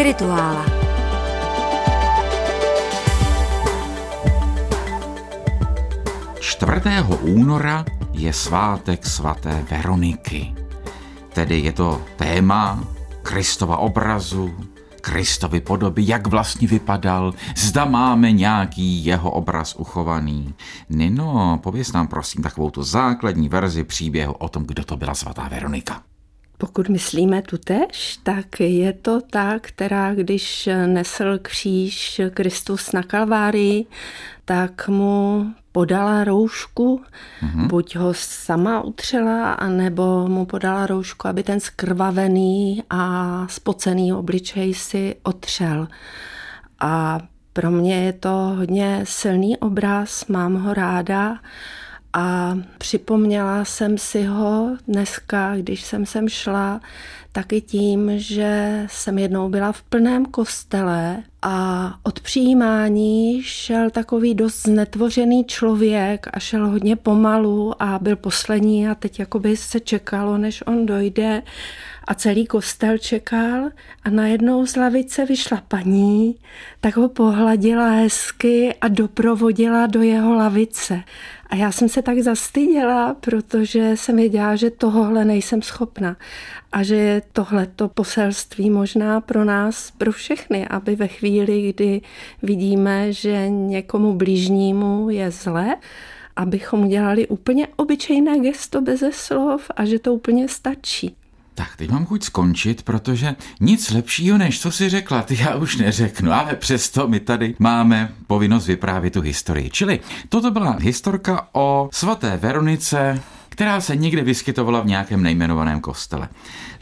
Spirituála. Čtvrtého února je svátek svaté Veroniky. Tedy je to téma Kristova obrazu, Kristovy podoby, jak vlastně vypadal, zda máme nějaký jeho obraz uchovaný. Nino, pověz nám prosím takovou tu základní verzi příběhu o tom, kdo to byla svatá Veronika. Pokud myslíme tu tež, tak je to ta, která když nesl kříž Kristus na Kalvárii, tak mu podala roušku, mm-hmm. buď ho sama utřela, anebo mu podala roušku, aby ten skrvavený a spocený obličej si otřel. A pro mě je to hodně silný obraz, mám ho ráda a připomněla jsem si ho dneska, když jsem sem šla, taky tím, že jsem jednou byla v plném kostele a od přijímání šel takový dost znetvořený člověk a šel hodně pomalu a byl poslední a teď jakoby se čekalo, než on dojde a celý kostel čekal a najednou z lavice vyšla paní, tak ho pohladila hezky a doprovodila do jeho lavice. A já jsem se tak zastyděla, protože jsem věděla, že tohohle nejsem schopna a že je tohleto poselství možná pro nás, pro všechny, aby ve chvíli, kdy vidíme, že někomu blížnímu je zle, abychom udělali úplně obyčejné gesto beze slov a že to úplně stačí. Tak, teď mám chuť skončit, protože nic lepšího, než co si řekla, ty já už neřeknu, ale přesto my tady máme povinnost vyprávět tu historii. Čili toto byla historka o svaté Veronice, která se někde vyskytovala v nějakém nejmenovaném kostele.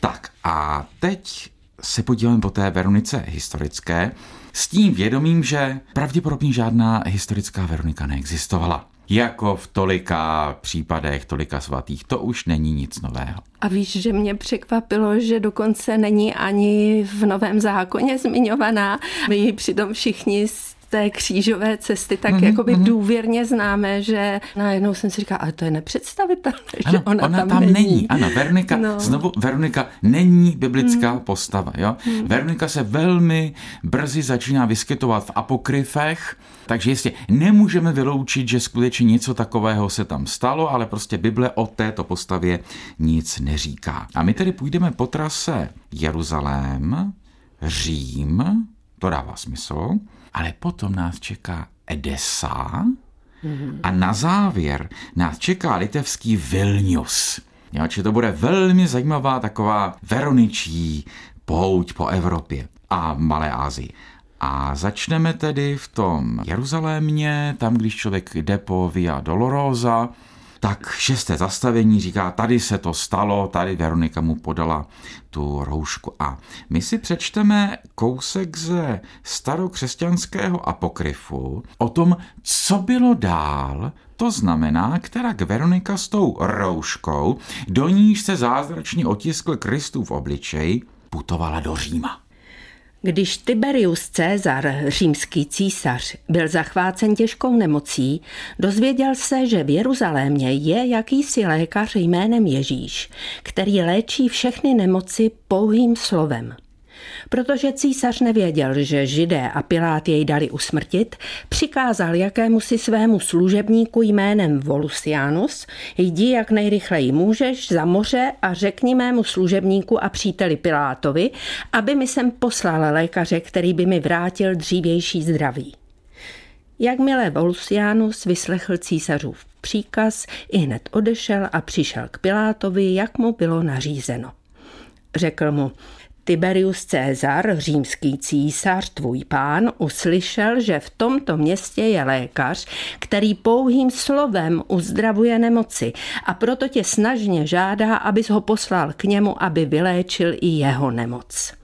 Tak a teď se podíváme po té Veronice historické s tím vědomím, že pravděpodobně žádná historická Veronika neexistovala jako v tolika případech, tolika svatých. To už není nic nového. A víš, že mě překvapilo, že dokonce není ani v Novém zákoně zmiňovaná. My ji přitom všichni té křížové cesty tak mm-hmm, jakoby mm-hmm. důvěrně známe, že najednou jsem si říkala, ale to je nepředstavitelné, ano, že ona, ona tam, tam není. není. Ano, Veronika, no. znovu, Veronika není biblická mm. postava. Jo? Mm. Veronika se velmi brzy začíná vyskytovat v apokryfech, takže jistě nemůžeme vyloučit, že skutečně něco takového se tam stalo, ale prostě Bible o této postavě nic neříká. A my tedy půjdeme po trase Jeruzalém, Řím, to dává smysl, ale potom nás čeká Edesa a na závěr nás čeká litevský Vilnius. Jo, či to bude velmi zajímavá taková veroničí pouť po Evropě a Malé Asii. A začneme tedy v tom Jeruzalémě, tam když člověk jde po Via Dolorosa, tak šesté zastavení říká, tady se to stalo, tady Veronika mu podala tu roušku. A my si přečteme kousek ze starokřesťanského apokryfu o tom, co bylo dál, to znamená, která Veronika s tou rouškou, do níž se zázračně otiskl Kristův obličej, putovala do Říma. Když Tiberius Caesar, římský císař, byl zachvácen těžkou nemocí, dozvěděl se, že v Jeruzalémě je jakýsi lékař jménem Ježíš, který léčí všechny nemoci pouhým slovem. Protože císař nevěděl, že židé a Pilát jej dali usmrtit, přikázal jakému si svému služebníku jménem Volusianus, jdi jak nejrychleji můžeš za moře a řekni mému služebníku a příteli Pilátovi, aby mi sem poslal lékaře, který by mi vrátil dřívější zdraví. Jakmile Volusianus vyslechl císařův příkaz, i hned odešel a přišel k Pilátovi, jak mu bylo nařízeno. Řekl mu, Tiberius Caesar, římský císař, tvůj pán, uslyšel, že v tomto městě je lékař, který pouhým slovem uzdravuje nemoci a proto tě snažně žádá, abys ho poslal k němu, aby vyléčil i jeho nemoc.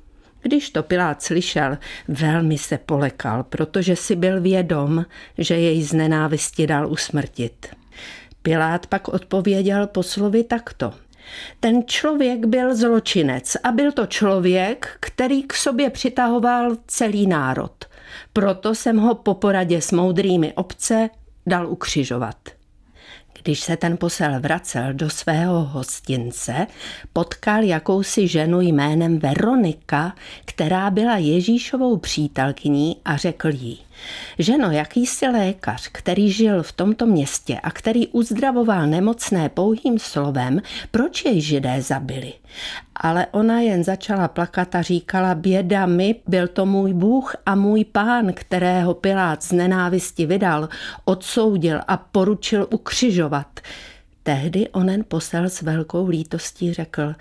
Když to Pilát slyšel, velmi se polekal, protože si byl vědom, že jej z nenávisti dal usmrtit. Pilát pak odpověděl poslovi takto – ten člověk byl zločinec a byl to člověk, který k sobě přitahoval celý národ. Proto jsem ho po poradě s moudrými obce dal ukřižovat. Když se ten posel vracel do svého hostince, potkal jakousi ženu jménem Veronika, která byla Ježíšovou přítelkyní a řekl jí, ženo, jakýsi lékař, který žil v tomto městě a který uzdravoval nemocné pouhým slovem, proč jej židé zabili? Ale ona jen začala plakat a říkala, běda mi, byl to můj Bůh a můj pán, kterého Pilát z nenávisti vydal, odsoudil a poručil ukřižovat. Tehdy onen posel s velkou lítostí řekl,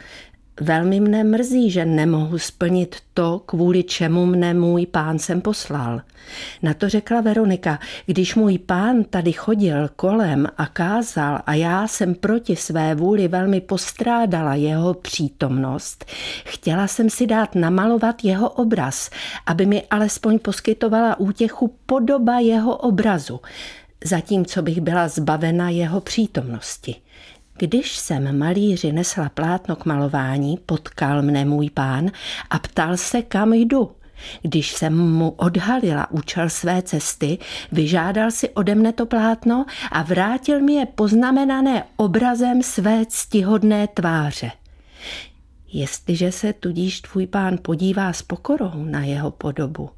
Velmi mne mrzí, že nemohu splnit to, kvůli čemu mne můj pán sem poslal. Na to řekla Veronika, když můj pán tady chodil kolem a kázal a já jsem proti své vůli velmi postrádala jeho přítomnost, chtěla jsem si dát namalovat jeho obraz, aby mi alespoň poskytovala útěchu podoba jeho obrazu, zatímco bych byla zbavena jeho přítomnosti. Když jsem malíři nesla plátno k malování, potkal mne můj pán a ptal se, kam jdu. Když jsem mu odhalila účel své cesty, vyžádal si ode mne to plátno a vrátil mi je poznamenané obrazem své ctihodné tváře. Jestliže se tudíž tvůj pán podívá s pokorou na jeho podobu,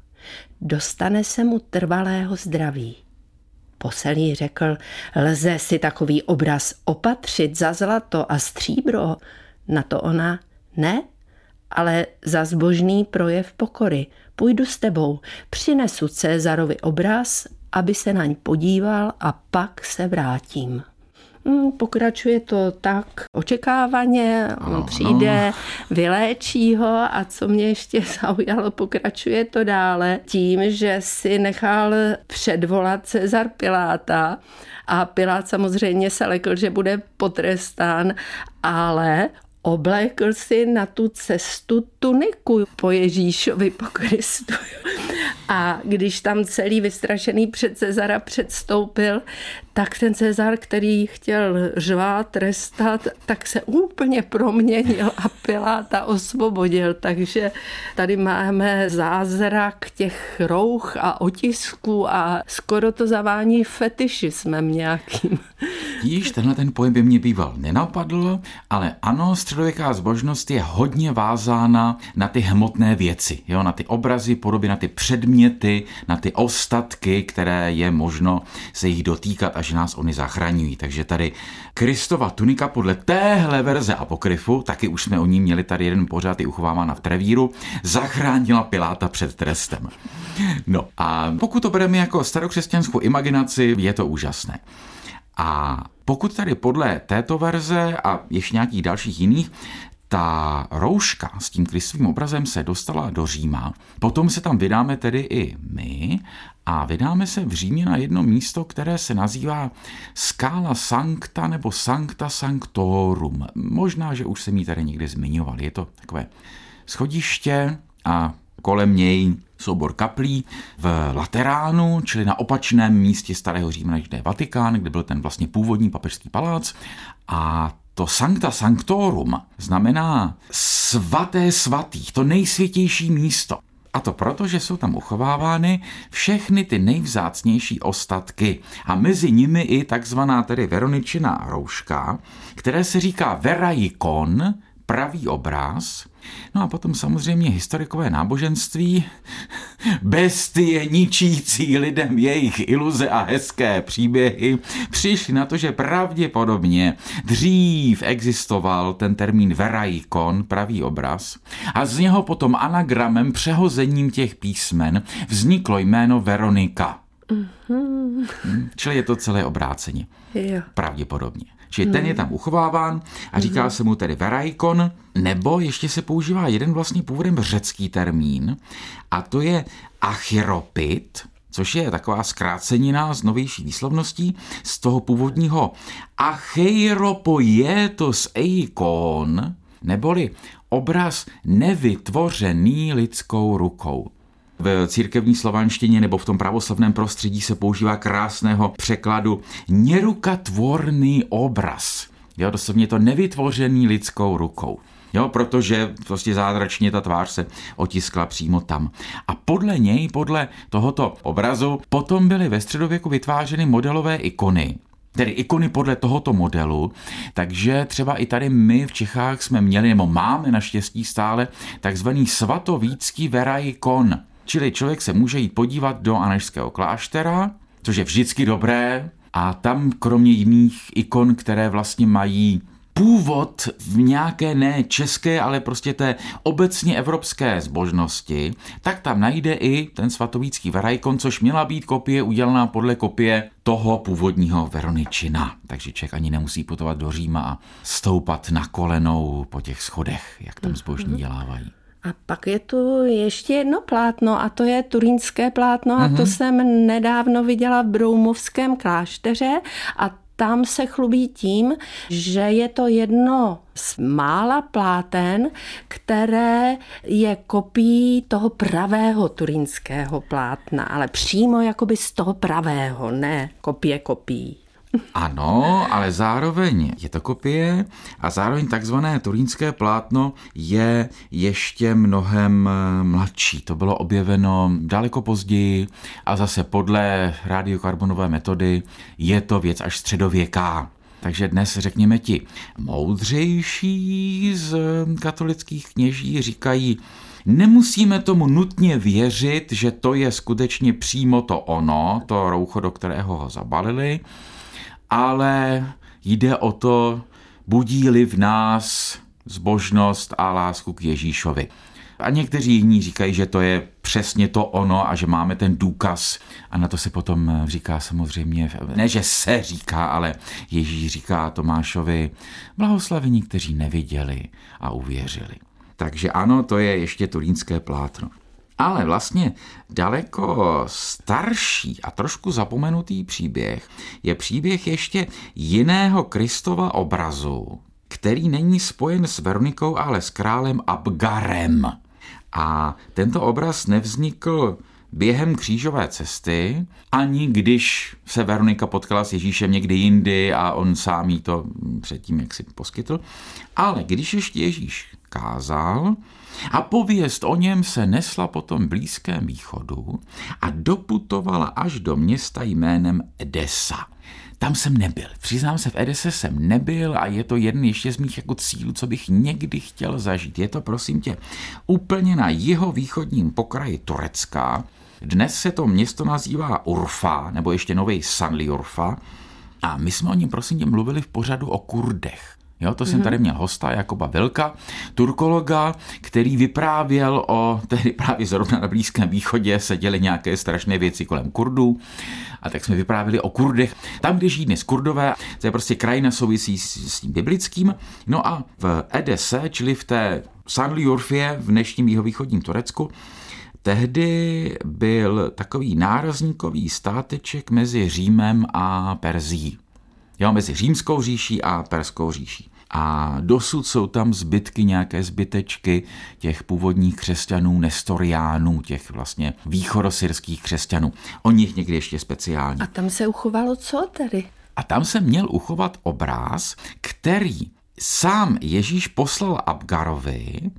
dostane se mu trvalého zdraví. Poselí řekl, lze si takový obraz opatřit za zlato a stříbro. Na to ona, ne, ale za zbožný projev pokory. Půjdu s tebou, přinesu Cezarovi obraz, aby se naň podíval a pak se vrátím. Hmm, pokračuje to tak očekávaně, on no, přijde, no. vyléčí ho a co mě ještě zaujalo, pokračuje to dále tím, že si nechal předvolat Cezar Piláta a Pilát samozřejmě se lekl, že bude potrestán, ale oblékl si na tu cestu tuniku po Ježíšovi, po Kristu. A když tam celý vystrašený před Cezara předstoupil, tak ten Cezar, který chtěl řvát, trestat, tak se úplně proměnil a Piláta osvobodil. Takže tady máme zázrak těch rouch a otisků a skoro to zavání fetišismem nějakým. Již tenhle ten pojem by mě býval nenapadl, ale ano, středověká zbožnost je hodně vázána na ty hmotné věci, jo, na ty obrazy, podoby, na ty předměty, na ty ostatky, které je možno se jich dotýkat, až nás oni zachraňují. Takže tady Kristova tunika podle téhle verze apokryfu, taky už jsme o ní měli tady jeden pořád i uchovávána v Trevíru, zachránila Piláta před trestem. No a pokud to bereme jako starokřesťanskou imaginaci, je to úžasné. A pokud tady podle této verze a ještě nějakých dalších jiných, ta rouška s tím Kristovým obrazem se dostala do Říma. Potom se tam vydáme tedy i my a vydáme se v Římě na jedno místo, které se nazývá Skála Sancta nebo Sancta Sanctorum. Možná, že už jsem ji tady někde zmiňoval. Je to takové schodiště a kolem něj soubor kaplí v Lateránu, čili na opačném místě starého Říma, než je Vatikán, kde byl ten vlastně původní papežský palác. A to Sancta Sanctorum znamená svaté svatých, to nejsvětější místo. A to proto, že jsou tam uchovávány všechny ty nejvzácnější ostatky a mezi nimi i takzvaná tedy Veroničina rouška, které se říká Verajikon, pravý obraz. No a potom samozřejmě historikové náboženství, bestie ničící lidem jejich iluze a hezké příběhy, přišli na to, že pravděpodobně dřív existoval ten termín verajkon, pravý obraz, a z něho potom anagramem, přehozením těch písmen vzniklo jméno Veronika. Mm-hmm. Čili je to celé obráceně. Jo. Pravděpodobně. Čili ten je tam uchováván a říká mhm. se mu tedy verajkon, nebo ještě se používá jeden vlastně původem řecký termín a to je achyropit, což je taková zkrácenina z novější výslovností z toho původního acheiropoietos eikon, neboli obraz nevytvořený lidskou rukou. V církevní slovanštině nebo v tom pravoslavném prostředí se používá krásného překladu nerukatvorný obraz. Jo, doslovně to nevytvořený lidskou rukou. Jo, protože prostě zázračně ta tvář se otiskla přímo tam. A podle něj, podle tohoto obrazu, potom byly ve středověku vytvářeny modelové ikony, tedy ikony podle tohoto modelu, takže třeba i tady my v Čechách jsme měli, nebo máme naštěstí stále, takzvaný svatovícký verajkon. Čili člověk se může jít podívat do Anežského kláštera, což je vždycky dobré, a tam kromě jiných ikon, které vlastně mají původ v nějaké ne české, ale prostě té obecně evropské zbožnosti, tak tam najde i ten svatovícký verajkon, což měla být kopie udělaná podle kopie toho původního Veroničina. Takže člověk ani nemusí putovat do Říma a stoupat na kolenou po těch schodech, jak tam zbožní mhm. dělávají. A pak je tu ještě jedno plátno a to je turínské plátno a to mhm. jsem nedávno viděla v Broumovském klášteře a tam se chlubí tím, že je to jedno z mála pláten, které je kopií toho pravého turínského plátna, ale přímo jakoby z toho pravého, ne kopie kopií. Ano, ale zároveň je to kopie a zároveň takzvané turínské plátno je ještě mnohem mladší. To bylo objeveno daleko později a zase podle radiokarbonové metody je to věc až středověká. Takže dnes, řekněme ti, moudřejší z katolických kněží říkají, Nemusíme tomu nutně věřit, že to je skutečně přímo to ono, to roucho, do kterého ho zabalili, ale jde o to, budí-li v nás zbožnost a lásku k Ježíšovi. A někteří jiní říkají, že to je přesně to ono a že máme ten důkaz. A na to se potom říká samozřejmě, ne že se říká, ale Ježíš říká Tomášovi, blahoslavení, kteří neviděli a uvěřili. Takže ano, to je ještě turínské plátno. Ale vlastně daleko starší a trošku zapomenutý příběh je příběh ještě jiného Kristova obrazu, který není spojen s Veronikou, ale s králem Abgarem. A tento obraz nevznikl během křížové cesty, ani když se Veronika potkala s Ježíšem někdy jindy a on sám jí to předtím jak si poskytl, ale když ještě Ježíš kázal, a pověst o něm se nesla po tom Blízkém východu a doputovala až do města jménem Edesa. Tam jsem nebyl. Přiznám se, v Edese jsem nebyl a je to jeden ještě z mých jako cílů, co bych někdy chtěl zažít. Je to, prosím tě, úplně na jeho východním pokraji Turecka. Dnes se to město nazývá Urfa, nebo ještě nový Sanli Urfa. A my jsme o něm, prosím tě, mluvili v pořadu o Kurdech. Jo, to jsem tady měl hosta, Jakoba Vilka, turkologa, který vyprávěl o, tehdy právě zrovna na Blízkém východě se děly nějaké strašné věci kolem Kurdů. A tak jsme vyprávěli o Kurdech. Tam, kde žijí dnes Kurdové, to je prostě krajina souvisí s, s tím biblickým. No a v Edese, čili v té Sanliurfie v dnešním jihovýchodním Turecku, tehdy byl takový nárazníkový státeček mezi Římem a Perzí jo, mezi římskou říší a perskou říší. A dosud jsou tam zbytky, nějaké zbytečky těch původních křesťanů, nestoriánů, těch vlastně východosyrských křesťanů. O nich někdy ještě speciálně. A tam se uchovalo co tedy? A tam se měl uchovat obráz, který sám Ježíš poslal Abgarovi,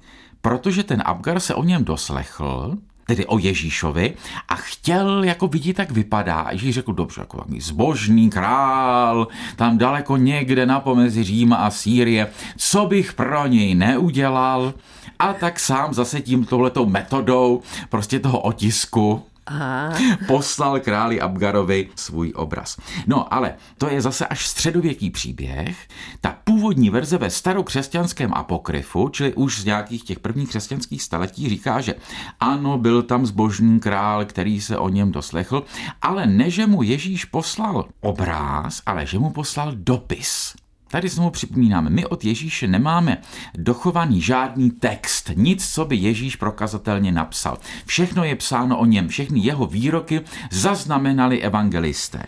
protože ten Abgar se o něm doslechl tedy o Ježíšovi a chtěl jako vidět, jak vypadá. Ježíš řekl, dobře, jako takový zbožný král, tam daleko někde na pomezi Říma a Sýrie, co bych pro něj neudělal. A tak sám zase tím tohletou metodou prostě toho otisku Aha. poslal králi Abgarovi svůj obraz. No ale to je zase až středověký příběh. Ta původní verze ve starokřesťanském apokryfu, čili už z nějakých těch prvních křesťanských staletí, říká, že ano, byl tam zbožný král, který se o něm doslechl, ale ne, že mu Ježíš poslal obráz, ale že mu poslal dopis. Tady znovu připomínáme, my od Ježíše nemáme dochovaný žádný text, nic, co by Ježíš prokazatelně napsal. Všechno je psáno o něm, všechny jeho výroky zaznamenali evangelisté.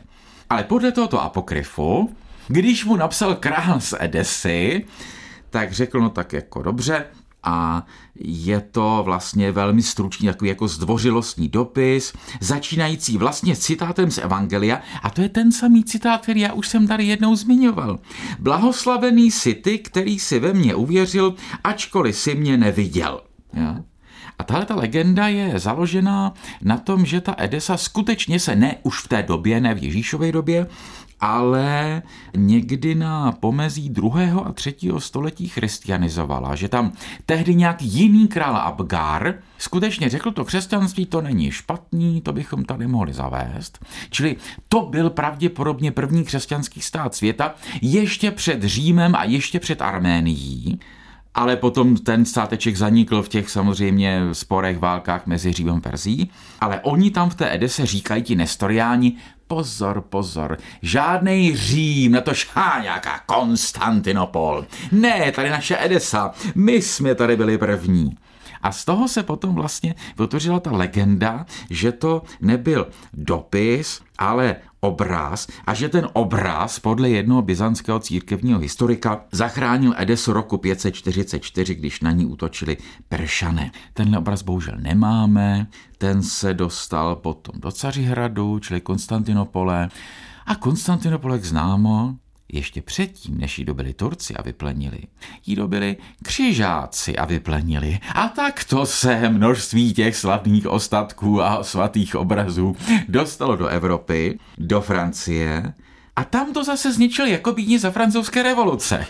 Ale podle tohoto apokryfu, když mu napsal král z Edesy, tak řekl, no tak jako dobře, a je to vlastně velmi stručný takový jako zdvořilostní dopis, začínající vlastně citátem z Evangelia a to je ten samý citát, který já už jsem tady jednou zmiňoval. Blahoslavený si ty, který si ve mně uvěřil, ačkoliv si mě neviděl. Ja? A tahle ta legenda je založená na tom, že ta Edesa skutečně se ne už v té době, ne v Ježíšově době, ale někdy na pomezí druhého a třetího století christianizovala, že tam tehdy nějaký jiný král Abgar skutečně řekl to křesťanství, to není špatný, to bychom tady mohli zavést. Čili to byl pravděpodobně první křesťanský stát světa ještě před Římem a ještě před Arménií ale potom ten státeček zanikl v těch samozřejmě sporech, válkách mezi Římem a Perzí. Ale oni tam v té Edese říkají ti nestoriáni, pozor, pozor, žádný Řím, na to šá nějaká Konstantinopol. Ne, tady naše Edesa, my jsme tady byli první. A z toho se potom vlastně vytvořila ta legenda, že to nebyl dopis, ale obraz a že ten obraz podle jednoho byzantského církevního historika zachránil Edesu roku 544, když na ní útočili Peršané. Tenhle obraz bohužel nemáme, ten se dostal potom do Cařihradu, čili Konstantinopole a Konstantinopole, jak známo, ještě předtím, než ji dobili Turci a vyplenili, ji dobili křižáci a vyplenili. A tak to se množství těch slavných ostatků a svatých obrazů dostalo do Evropy, do Francie a tam to zase zničil jako bídně za francouzské revoluce.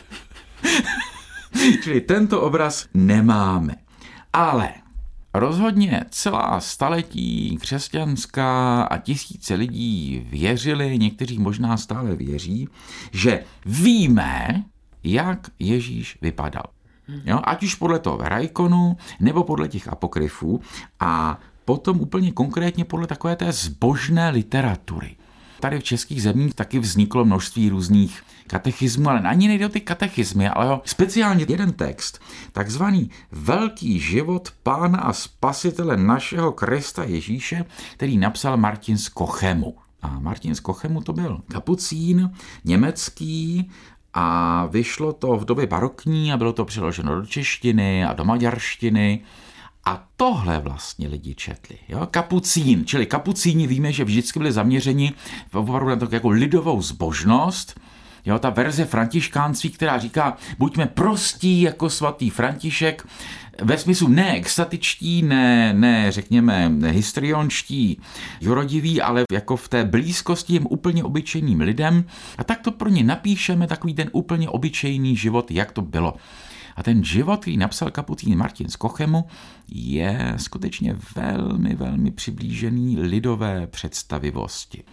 Čili tento obraz nemáme. Ale Rozhodně celá staletí křesťanská a tisíce lidí věřili, někteří možná stále věří, že víme, jak Ježíš vypadal. Jo? Ať už podle toho Rajkonu, nebo podle těch apokryfů a potom úplně konkrétně podle takové té zbožné literatury. Tady v českých zemích taky vzniklo množství různých katechismů, ale ani nejde o ty katechismy, ale o speciálně jeden text, takzvaný Velký život Pána a Spasitele našeho Krista Ježíše, který napsal Martin z Kochemu. A Martin z Kochemu to byl kapucín, německý, a vyšlo to v době barokní a bylo to přeloženo do češtiny a do maďarštiny. A tohle vlastně lidi četli. Jo? Kapucín, čili kapucíni víme, že vždycky byli zaměřeni opravdu na to jako lidovou zbožnost, Jo, ta verze františkánství, která říká, buďme prostí jako svatý František, ve smyslu ne extatičtí, ne, ne řekněme histriončtí, jorodiví, ale jako v té blízkosti jim úplně obyčejným lidem. A tak to pro ně napíšeme takový ten úplně obyčejný život, jak to bylo. A ten život, který napsal kaputín Martin z Kochemu, je skutečně velmi, velmi přiblížený lidové představivosti.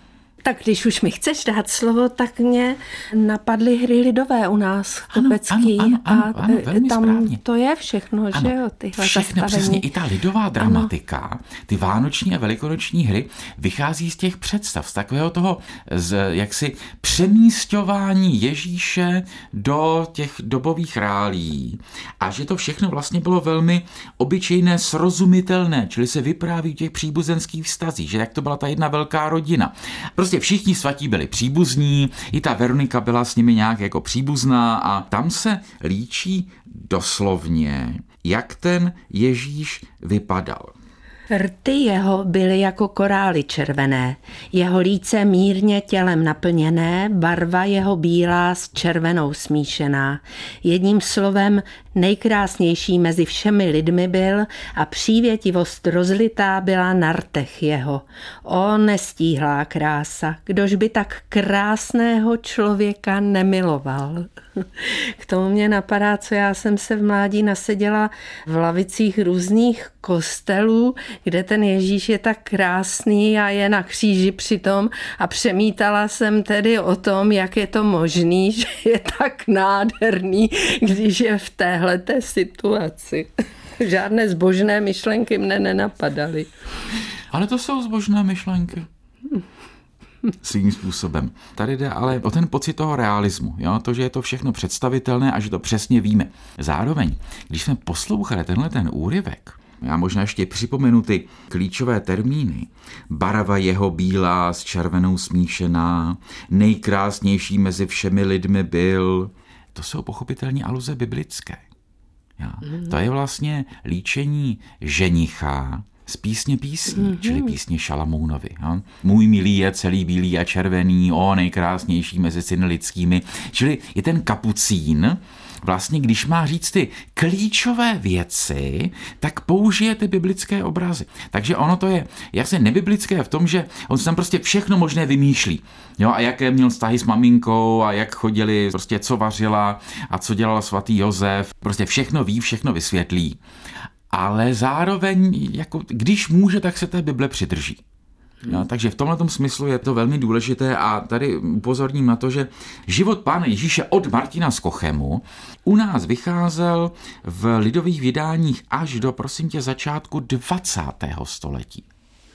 Tak když už mi chceš dát slovo, tak mě napadly hry lidové u nás Kopecký. Ano, ano, ano, ano, ano, a tam správně. to je všechno, ano, že jo, tyhle Všechno zastavení. přesně, i ta lidová dramatika, ano. ty vánoční a velikonoční hry vychází z těch představ, z takového toho z jaksi přemístování Ježíše do těch dobových rálí a že to všechno vlastně bylo velmi obyčejné, srozumitelné, čili se vypráví těch příbuzenských vztazích, že jak to byla ta jedna velká rodina. Prostě všichni svatí byli příbuzní, i ta Veronika byla s nimi nějak jako příbuzná a tam se líčí doslovně, jak ten Ježíš vypadal. Rty jeho byly jako korály červené, jeho líce mírně tělem naplněné, barva jeho bílá s červenou smíšená. Jedním slovem nejkrásnější mezi všemi lidmi byl a přívětivost rozlitá byla na rtech jeho. O nestíhlá krása, kdož by tak krásného člověka nemiloval. K tomu mě napadá, co já jsem se v mládí naseděla v lavicích různých kostelů, kde ten Ježíš je tak krásný a je na kříži přitom a přemítala jsem tedy o tom, jak je to možný, že je tak nádherný, když je v téhleté situaci. Žádné zbožné myšlenky mne nenapadaly. Ale to jsou zbožné myšlenky svým způsobem. Tady jde ale o ten pocit toho realismu, jo? to, že je to všechno představitelné a že to přesně víme. Zároveň, když jsme poslouchali tenhle ten úryvek, já možná ještě připomenu ty klíčové termíny. Barva jeho bílá s červenou smíšená, nejkrásnější mezi všemi lidmi byl. To jsou pochopitelně aluze biblické. Jo. Mm. To je vlastně líčení ženicha z písně písní, mm-hmm. čili písně Šalamounovi. Ja? Můj milý je celý bílý a červený, o nejkrásnější mezi syny lidskými. Čili je ten kapucín, vlastně, když má říct ty klíčové věci, tak použije ty biblické obrazy. Takže ono to je jasně nebiblické v tom, že on tam prostě všechno možné vymýšlí. Jo, a jaké měl vztahy s maminkou a jak chodili, prostě co vařila a co dělal svatý Josef. Prostě všechno ví, všechno vysvětlí. Ale zároveň, jako, když může, tak se té Bible přidrží. Jo, takže v tomhle smyslu je to velmi důležité a tady upozorním na to, že život pána Ježíše od Martina z Kochemu u nás vycházel v lidových vydáních až do, prosím tě, začátku 20. století.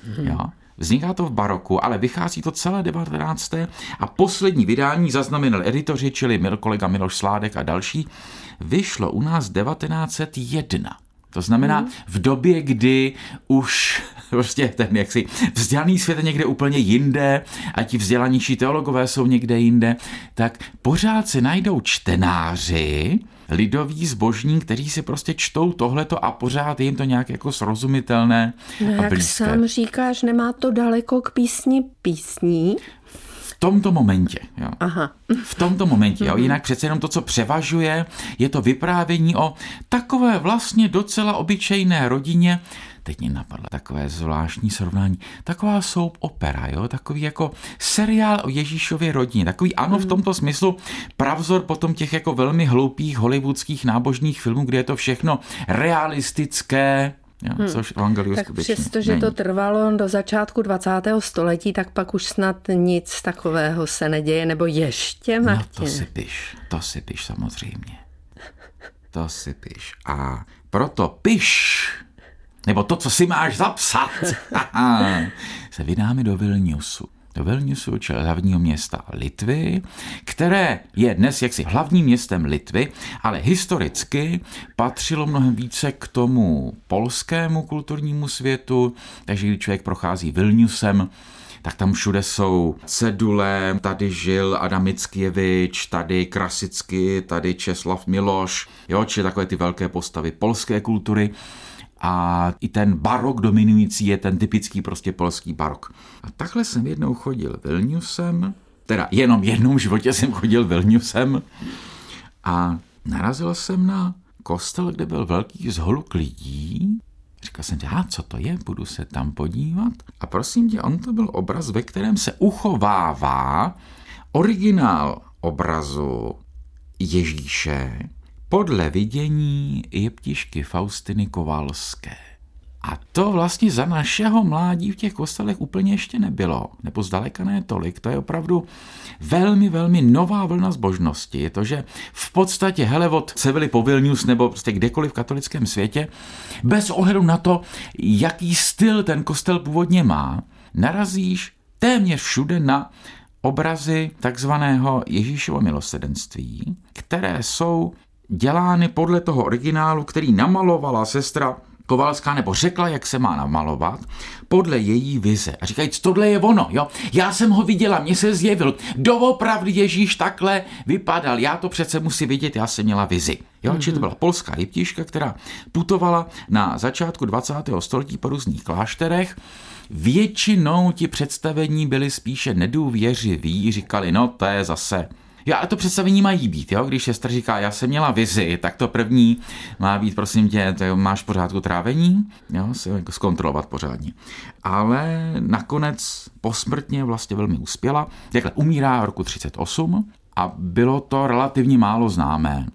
Hmm. Jo? Vzniká to v baroku, ale vychází to celé 19. a poslední vydání zaznamenal editoři, čili mil kolega Miloš Sládek a další, vyšlo u nás 1901. To znamená hmm. v době, kdy už prostě ten jaksi vzdělaný svět je někde úplně jinde a ti vzdělanější teologové jsou někde jinde, tak pořád se najdou čtenáři, lidoví zbožní, kteří si prostě čtou tohleto a pořád je jim to nějak jako srozumitelné no, a jak blízké. sám říkáš, nemá to daleko k písni písní, tomto momentě. Jo. Aha. V tomto momentě. Jo. Mhm. Jinak přece jenom to, co převažuje, je to vyprávění o takové vlastně docela obyčejné rodině, teď mě napadlo takové zvláštní srovnání, taková soap opera, jo? takový jako seriál o Ježíšově rodině, takový ano v mhm. tomto smyslu pravzor potom těch jako velmi hloupých hollywoodských nábožních filmů, kde je to všechno realistické, Jo, hmm. což Evangeliu tak přestože to trvalo do začátku 20. století, tak pak už snad nic takového se neděje, nebo ještě, Martin? No to si piš, to si piš samozřejmě. To si piš. A proto piš, nebo to, co si máš zapsat, se vydáme do Vilniusu do Vilniusu, čili hlavního města Litvy, které je dnes jaksi hlavním městem Litvy, ale historicky patřilo mnohem více k tomu polskému kulturnímu světu, takže když člověk prochází Vilniusem, tak tam všude jsou cedule, tady žil Adam Mickiewicz, tady Krasicky, tady Česlav Miloš, jo, či takové ty velké postavy polské kultury a i ten barok dominující je ten typický prostě polský barok. A takhle jsem jednou chodil Vilniusem, teda jenom jednou v životě jsem chodil Vilniusem a narazil jsem na kostel, kde byl velký zholuk lidí. Říkal jsem, já, co to je, budu se tam podívat. A prosím tě, on to byl obraz, ve kterém se uchovává originál obrazu Ježíše, podle vidění jeptišky Faustiny Kovalské. A to vlastně za našeho mládí v těch kostelech úplně ještě nebylo, nebo zdaleka ne tolik. To je opravdu velmi, velmi nová vlna zbožnosti. Je to, že v podstatě, hele, od Sevily po Vilnius nebo prostě kdekoliv v katolickém světě, bez ohledu na to, jaký styl ten kostel původně má, narazíš téměř všude na obrazy takzvaného Ježíšova milosedenství, které jsou dělány podle toho originálu, který namalovala sestra Kovalská nebo řekla, jak se má namalovat, podle její vize. A říkají, tohle je ono, jo. Já jsem ho viděla, mně se zjevil. Doopravdy Ježíš takhle vypadal. Já to přece musím vidět, já jsem měla vizi. Jo, mm-hmm. či to byla polská jeptiška, která putovala na začátku 20. století po různých klášterech. Většinou ti představení byli spíše nedůvěřiví, říkali, no to je zase Jo, a to představení mají být, jo? Když sestra říká, já jsem měla vizi, tak to první má být, prosím tě, to máš pořádku trávení, jo, se jako zkontrolovat pořádně. Ale nakonec posmrtně vlastně velmi uspěla. Takhle umírá roku 38 a bylo to relativně málo známé.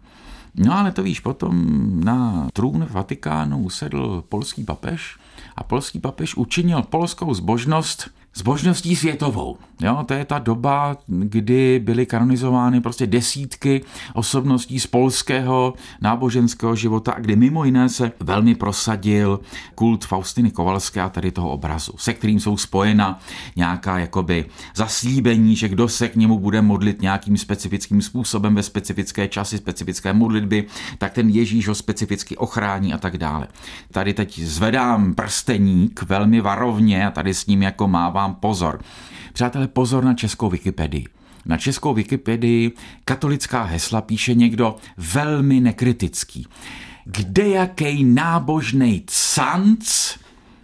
No ale to víš, potom na trůn v Vatikánu usedl polský papež a polský papež učinil polskou zbožnost zbožností světovou. Jo, to je ta doba, kdy byly kanonizovány prostě desítky osobností z polského náboženského života a kdy mimo jiné se velmi prosadil kult Faustiny Kovalské a tady toho obrazu, se kterým jsou spojena nějaká jakoby zaslíbení, že kdo se k němu bude modlit nějakým specifickým způsobem ve specifické časy, specifické modlitby, tak ten Ježíš ho specificky ochrání a tak dále. Tady teď zvedám prsteník velmi varovně a tady s ním jako mávám pozor. Přátelé, pozor na českou Wikipedii. Na českou Wikipedii katolická hesla píše někdo velmi nekritický. Kde jaký nábožný canc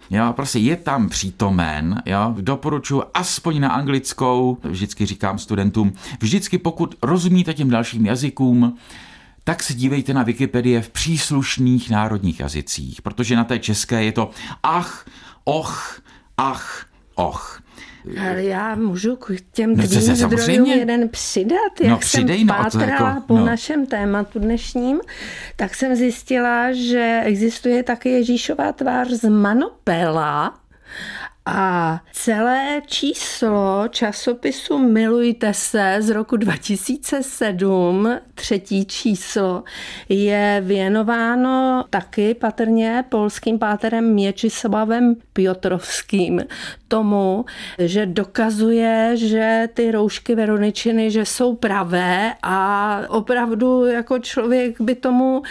Jo, prostě je tam přítomen, jo, doporučuji aspoň na anglickou, vždycky říkám studentům, vždycky pokud rozumíte těm dalším jazykům, tak se dívejte na Wikipedie v příslušných národních jazycích, protože na té české je to ach, och, ach, och. Ale já můžu k těm no, tvým zdrojům jeden přidat. Jak no, přidej, jsem pátrala no, jako, po no. našem tématu dnešním, tak jsem zjistila, že existuje také Ježíšová tvář z Manopela, a celé číslo časopisu Milujte se z roku 2007, třetí číslo, je věnováno taky patrně polským páterem Měčislavem Piotrovským tomu, že dokazuje, že ty roušky Veroničiny, že jsou pravé a opravdu jako člověk by tomu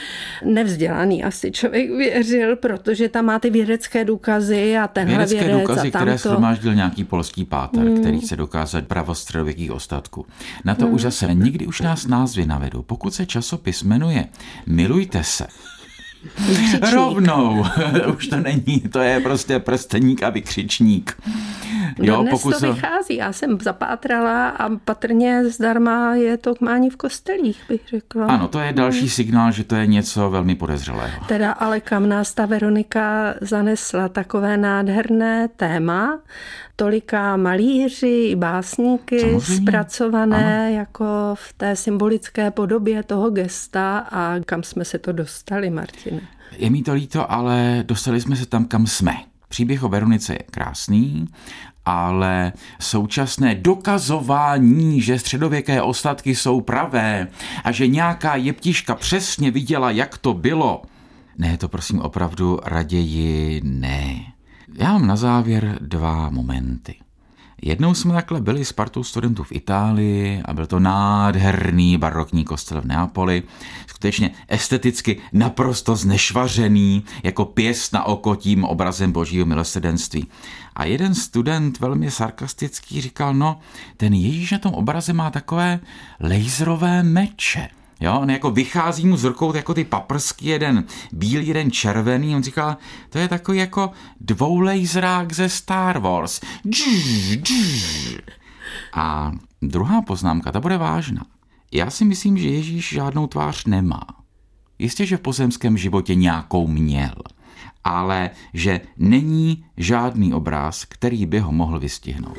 nevzdělaný asi člověk věřil, protože tam má ty vědecké důkazy a tenhle vědecké vědec důkazy, a tamto. které shromáždil nějaký polský páter, hmm. který chce dokázat pravostředověkých ostatků. Na to hmm. už zase nikdy už nás názvy navedou. Pokud se časopis jmenuje Milujte se, Vykřičník. Rovnou. Už to není, to je prostě prsteník a vykřičník. Jo, Dnes pokud to vychází. Já jsem zapátrala a patrně zdarma je to mání v kostelích, bych řekla. Ano, to je další hmm. signál, že to je něco velmi podezřelého. Teda ale kam nás ta Veronika zanesla takové nádherné téma, tolika malíři i básníky Samozřejmě. zpracované ano. jako v té symbolické podobě toho gesta a kam jsme se to dostali, Martine. Je mi to líto, ale dostali jsme se tam, kam jsme. Příběh o Veronice je krásný, ale současné dokazování, že středověké ostatky jsou pravé a že nějaká jeptiška přesně viděla, jak to bylo, ne, to prosím opravdu raději ne. Já mám na závěr dva momenty. Jednou jsme takhle byli s partou studentů v Itálii a byl to nádherný barokní kostel v Neapoli, skutečně esteticky naprosto znešvařený, jako pěst na oko tím obrazem božího milosrdenství. A jeden student velmi sarkastický říkal, no, ten Ježíš na tom obraze má takové laserové meče. Jo, on jako vychází mu z rukou jako ty paprsky, jeden bílý, jeden červený. On říká, to je takový jako dvoulejzrák ze Star Wars. A druhá poznámka, ta bude vážná. Já si myslím, že Ježíš žádnou tvář nemá. Jistě, že v pozemském životě nějakou měl, ale že není žádný obráz, který by ho mohl vystihnout.